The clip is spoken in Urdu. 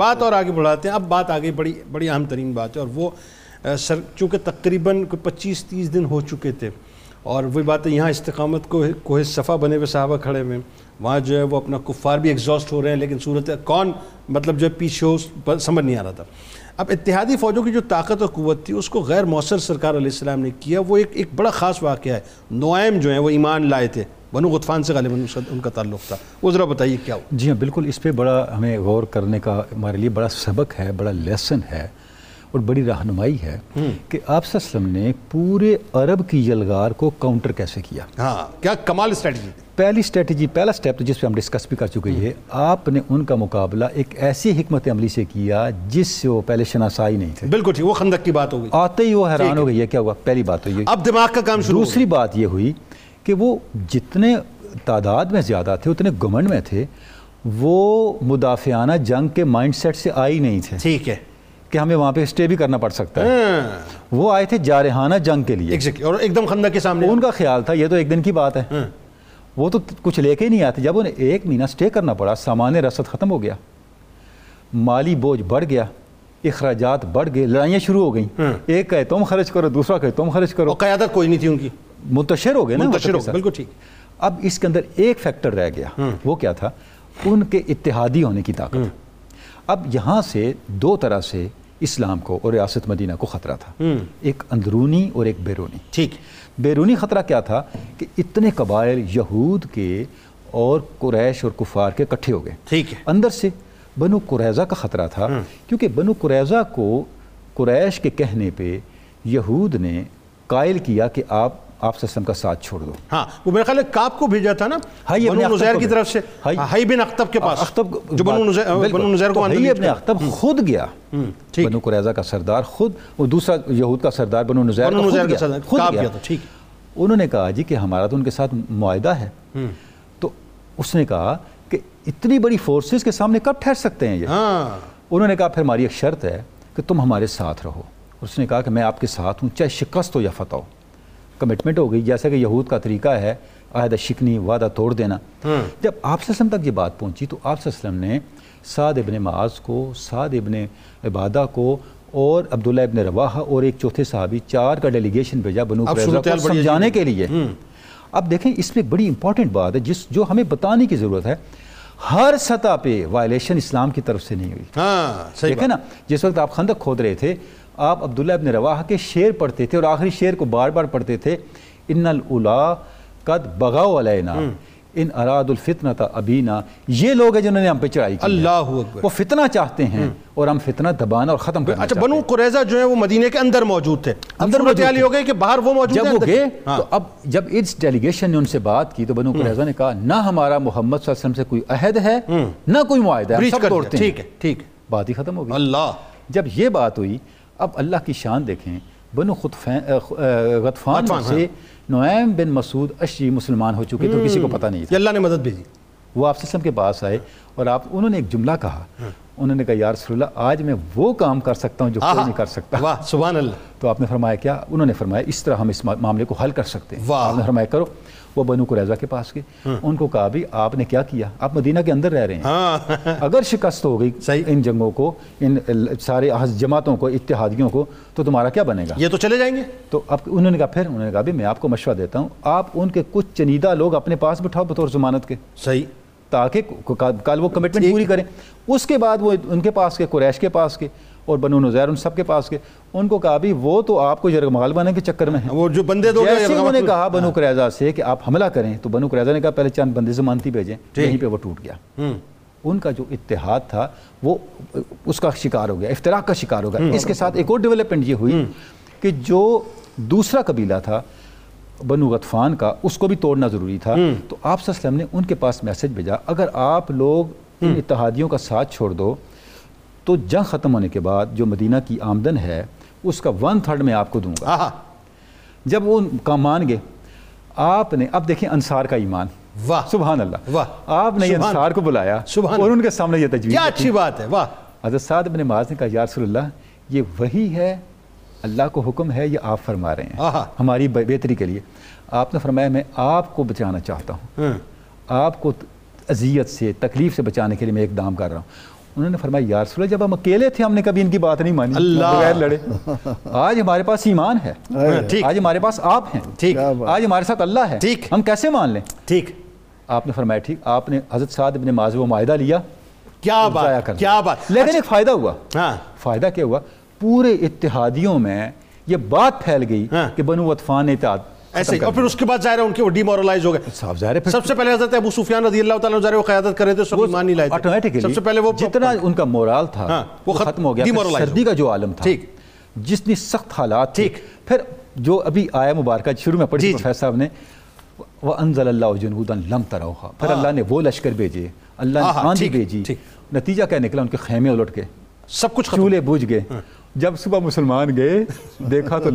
بات اور آگے بڑھاتے ہیں۔ اب بات آگے بڑی بڑی اہم ترین بات ہے اور وہ سر، چونکہ تقریباً کوئی پچیس تیس دن ہو چکے تھے اور وہی بات ہے، یہاں استقامت کو کوہ صفحہ بنے ہوئے صحابہ کھڑے ہوئے، وہاں جو ہے وہ اپنا کفار بھی ایگزاسٹ ہو رہے ہیں، لیکن صورت کون مطلب جو ہے پیچھے ہو سمجھ نہیں آ رہا تھا۔ اب اتحادی فوجوں کی جو طاقت اور قوت تھی، اس کو غیر مؤثر سرکار علیہ السلام نے کیا، وہ ایک ایک بڑا خاص واقعہ ہے۔ نوائم جو ہیں، وہ ایمان لائے تھے۔ بنو غطفان سے غالباً ان کا تعلق تھا۔ وہ ذرا بتائیے کیا ہو جی ہاں بالکل اس پہ بڑا ہمیں غور کرنے کا ہمارے لیے بڑا سبق ہے بڑا لیسن ہے اور بڑی رہنمائی ہے کہ آپ صلی اللہ علیہ وسلم نے پورے عرب کی یلغار کو کاؤنٹر کیسے کیا؟ ہاں کیا کمال اسٹریٹجی پہلی اسٹریٹجی پہلا سٹیپ جس پہ ہم ڈسکس بھی کر چکے ہیں آپ نے ان کا مقابلہ ایک ایسی حکمت عملی سے کیا جس سے وہ پہلے شناسائی نہیں تھے۔ بالکل ٹھیک وہ خندق کی بات ہو گئی۔ آتے ہی وہ حیران ہو گئی ہے کیا ہوا؟ پہلی بات ہوئی اب دماغ کا کام شروع دوسری بات یہ ہوئی کہ وہ جتنے تعداد میں زیادہ تھے اتنے گمنڈ میں تھے وہ مدافعانہ جنگ کے مائنڈ سیٹ سے آئی نہیں تھے۔ ٹھیک ہے۔ کہ ہمیں وہاں پہ اسٹے بھی کرنا پڑ سکتا ہے۔ ہاں۔ وہ آئے تھے جارحانہ جنگ کے لیے۔ اور ایک دم خندق کے سامنے۔ ان کا خیال تھا یہ تو ایک دن کی بات ہے۔ ہاں۔ وہ تو کچھ لے کے ہی نہیں آتے جب انہیں ایک مہینہ اسٹے کرنا پڑا سامان رسد ختم ہو گیا۔ مالی بوجھ بڑھ گیا اخراجات بڑھ گئے لڑائیاں شروع ہو گئیں۔ ہاں۔ ایک کہے تم خرچ کرو دوسرا کہے تم خرچ کرو۔ قیادت کوئی نہیں تھی ان کی۔ منتشر ہو گئے نا منتشر ہو بالکل ٹھیک۔ اب اس کے اندر ایک فیکٹر رہ گیا۔ وہ کیا تھا؟ ان کے اتحادی ہونے کی طاقت۔ اب یہاں سے دو طرح سے اسلام کو اور ریاست مدینہ کو خطرہ تھا۔ ایک اندرونی اور ایک بیرونی۔ ٹھیک۔ بیرونی خطرہ کیا تھا کہ اتنے قبائل یہود کے اور قریش اور کفار کے کٹھے ہو گئے۔ ٹھیک ہے۔ اندر سے بنو قریضہ کا خطرہ تھا۔ کیونکہ بنو قریضہ کو قریش کے کہنے پہ یہود نے قائل کیا کہ آپ آپ سسٹم کا ساتھ چھوڑ دو۔ ہاں وہ میرے خیال ہے کاپ کو بھیجا تھا نا بنو نزیر کی طرف سے۔ ہائی بن اختب کے پاس اختب جو بنو نزیر کو ہائی ابن اختب خود گیا۔ بنو قریضہ کا سردار خود وہ دوسرا یہود کا سردار بنو نزیر کا خود گیا۔ ٹھیک۔ انہوں نے کہا جی کہ ہمارا تو ان کے ساتھ معاہدہ ہے۔ تو اس نے کہا کہ اتنی بڑی فورسز کے سامنے کب ٹھہر سکتے ہیں یہ؟ ہاں۔ انہوں نے کہا پھر ہماری ایک شرط ہے کہ تم ہمارے ساتھ رہو۔ اس نے کہا کہ میں آپ کے ساتھ ہوں چاہے شکست ہو یا فتح ہو۔ کمٹمنٹ ہو گئی جیسا کہ یہود کا طریقہ ہے عہدہ شکنی وعدہ توڑ دینا۔ جب آپ وسلم تک یہ بات پہنچی تو آپ وسلم نے سعد ابن معاذ کو سعد ابن عبادہ کو اور عبداللہ ابن رواحہ اور ایک چوتھے صحابی چار کا ڈیلیگیشن بھیجا بنو کو سمجھانے کے لیے۔ اب دیکھیں اس میں بڑی امپورٹنٹ بات ہے جس جو ہمیں بتانے کی ضرورت ہے ہر سطح پہ وائلیشن اسلام کی طرف سے نہیں ہوئی۔ ہاں دیکھیں نا جس وقت آپ خندق کھود رہے تھے آپ عبداللہ ابن رواح کے شعر پڑھتے تھے اور آخری شعر کو بار بار پڑھتے تھے ان الاولا قد بغاو علینا ان اراد الفتنہ تا ابینا۔ یہ لوگ ہیں جنہوں نے ہم پہ چڑھائی کی اللہ اکبر۔ وہ فتنہ چاہتے ہیں اور ہم فتنہ دبانا اور ختم کرنا اچھا بنو قریظہ جو ہے وہ مدینہ کے اندر موجود تھے۔ اندر موجود ہو گئے کہ باہر وہ موجود جب وہ گئے تو اب جب اس ڈیلیگیشن نے ان سے بات کی تو بنو قریظہ نے کہا نہ ہمارا محمد صلی اللہ علیہ وسلم سے کوئی عہد ہے نہ کوئی معاہدہ ہے۔ سب توڑتے ہیں۔ ٹھیک ہے ٹھیک بات ہی ختم ہو گئی۔ اللہ۔ جب یہ بات ہوئی اب اللہ کی شان دیکھیں۔ بنو غطفان سے نوائم بن مسعود اشی مسلمان ہو چکے تو کسی کو پتہ نہیں تھا۔ اللہ نے مدد بھیجی وہ آپ سسلم کے پاس آئے اور آپ انہوں نے ایک جملہ کہا۔ ہاں۔ انہوں نے کہا یا رسول اللہ آج میں وہ کام کر سکتا ہوں جو کوئی نہیں کر سکتا. واہ سبحان اللہ۔ تو آپ نے فرمایا کیا؟ انہوں نے فرمایا اس طرح ہم اس معاملے کو حل کر سکتے ہیں۔ آپ نے فرمایا کرو۔ وہ بنو قریضہ کے پاس گئے۔ ہاں۔ ان کو کہا بھی آپ نے کیا کیا؟ آپ مدینہ کے اندر رہ رہے ہیں۔ ہاں۔ اگر شکست ہو گئی ان جنگوں کو ان سارے جماعتوں کو اتحادیوں کو تو تمہارا کیا بنے گا؟ یہ تو چلے جائیں گے۔ تو اب انہوں نے کہا پھر انہوں نے کہا بھی میں آپ کو مشورہ دیتا ہوں آپ ان کے کچھ چنیدہ لوگ اپنے پاس بٹھاؤ بطور ضمانت کے۔ صحیح۔ تاکہ کل وہ کمٹمنٹ پوری کریں۔ اس کے بعد وہ ان کے پاس کے قریش کے پاس کے اور بنو نظیر ان سب کے پاس کے ان کو کہا بھی وہ تو آپ کو جرگ بنے کے چکر میں ہیں۔ وہ جو بندے دو جیسے انہوں نے کہا بنو قریضہ سے کہ آپ حملہ کریں تو بنو قریضہ نے کہا پہلے چند بندے زمانتی بھیجیں یہیں پہ وہ ٹوٹ گیا۔ ان کا جو اتحاد تھا وہ اس کا شکار ہو گیا افتراق کا شکار ہو گیا۔ اس کے ساتھ ایک اور ڈیولپمنٹ یہ ہوئی کہ جو دوسرا قبیلہ تھا بنو غطفان کا اس کو بھی توڑنا ضروری تھا۔ تو آپ صلی اللہ علیہ وسلم نے ان کے پاس میسج بھیجا اگر آپ لوگ ان اتحادیوں کا ساتھ چھوڑ دو تو جنگ ختم ہونے کے بعد جو مدینہ کی آمدن ہے اس کا ون تھرڈ میں آپ کو دوں گا۔ جب وہ کا مان گئے آپ نے اب دیکھیں انصار کا ایمان۔ واہ۔ سبحان اللہ۔ واہ۔ آپ نے انصار کو بلایا اور ان کے سامنے یہ تجویز کیا اچھی بات ہے واہ۔ حضرت سعد بن معاذ نے کہا یا رسول اللہ یہ وہی ہے اللہ کو حکم ہے یہ آپ فرما رہے ہیں۔ ہماری بہتری کے لیے۔ آپ نے فرمایا میں آپ کو بچانا چاہتا ہوں۔ آپ کو اذیت سے تکلیف سے بچانے کے لیے میں اقدام کر رہا ہوں۔ انہوں نے فرمایا یا رسول اللہ جب ہم اکیلے تھے ہم نے کبھی ان کی بات نہیں مانی۔ اللہ۔ بغیر لڑے۔ آج ہمارے پاس ایمان ہے۔ ٹھیک۔ آج ہمارے پاس آپ ہیں۔ ٹھیک۔ آج ہمارے ساتھ اللہ ہے۔ ٹھیک۔ ہم کیسے مان لیں؟ ٹھیک۔ آپ نے فرمایا ٹھیک۔ آپ نے حضرت سعد ابن معاذ و معاہدہ لیا۔ کیا بات کیا۔ بات۔ لیکن ایک فائدہ ہوا۔ ہاں۔ فائدہ کیا ہوا؟ پورے اتحادیوں میں یہ بات پھیل گئی ہاں۔ کہ بنو اطفان اتحاد ایسے ہی۔ اور پھر اس کے بعد ظاہر ہے ان کے وہ ڈیمورلائز ہو گئے۔ صاف ظاہر ہے سب سے پہلے حضرت ابو سفیان رضی اللہ تعالیٰ ظاہر ہے وہ قیادت کر رہے تھے سب ایمان نہیں لائے تھے۔ آٹومیٹکلی سب سے پہلے وہ جتنا ان کا مورال تھا ہاں، وہ ختم- ہو گیا۔ سردی کا جو عالم تھا ٹھیک۔ جتنی سخت حالات تھے۔ ٹھیک۔ پھر جو ابھی آیا مبارکہ شروع میں پڑھی جی، جی۔ پروفیسر صاحب نے وہ انزل اللہ جنودا لم تروها پھر اللہ نے وہ لشکر بھیجے اللہ ہاں، نے ہاں، آندھی بھیجی۔ نتیجہ کیا نکلا؟ ان کے خیمے الٹ کے سب کچھ ختم۔ چولہے بوجھ گئے۔ جب صبح مسلمان گئے دیکھا تو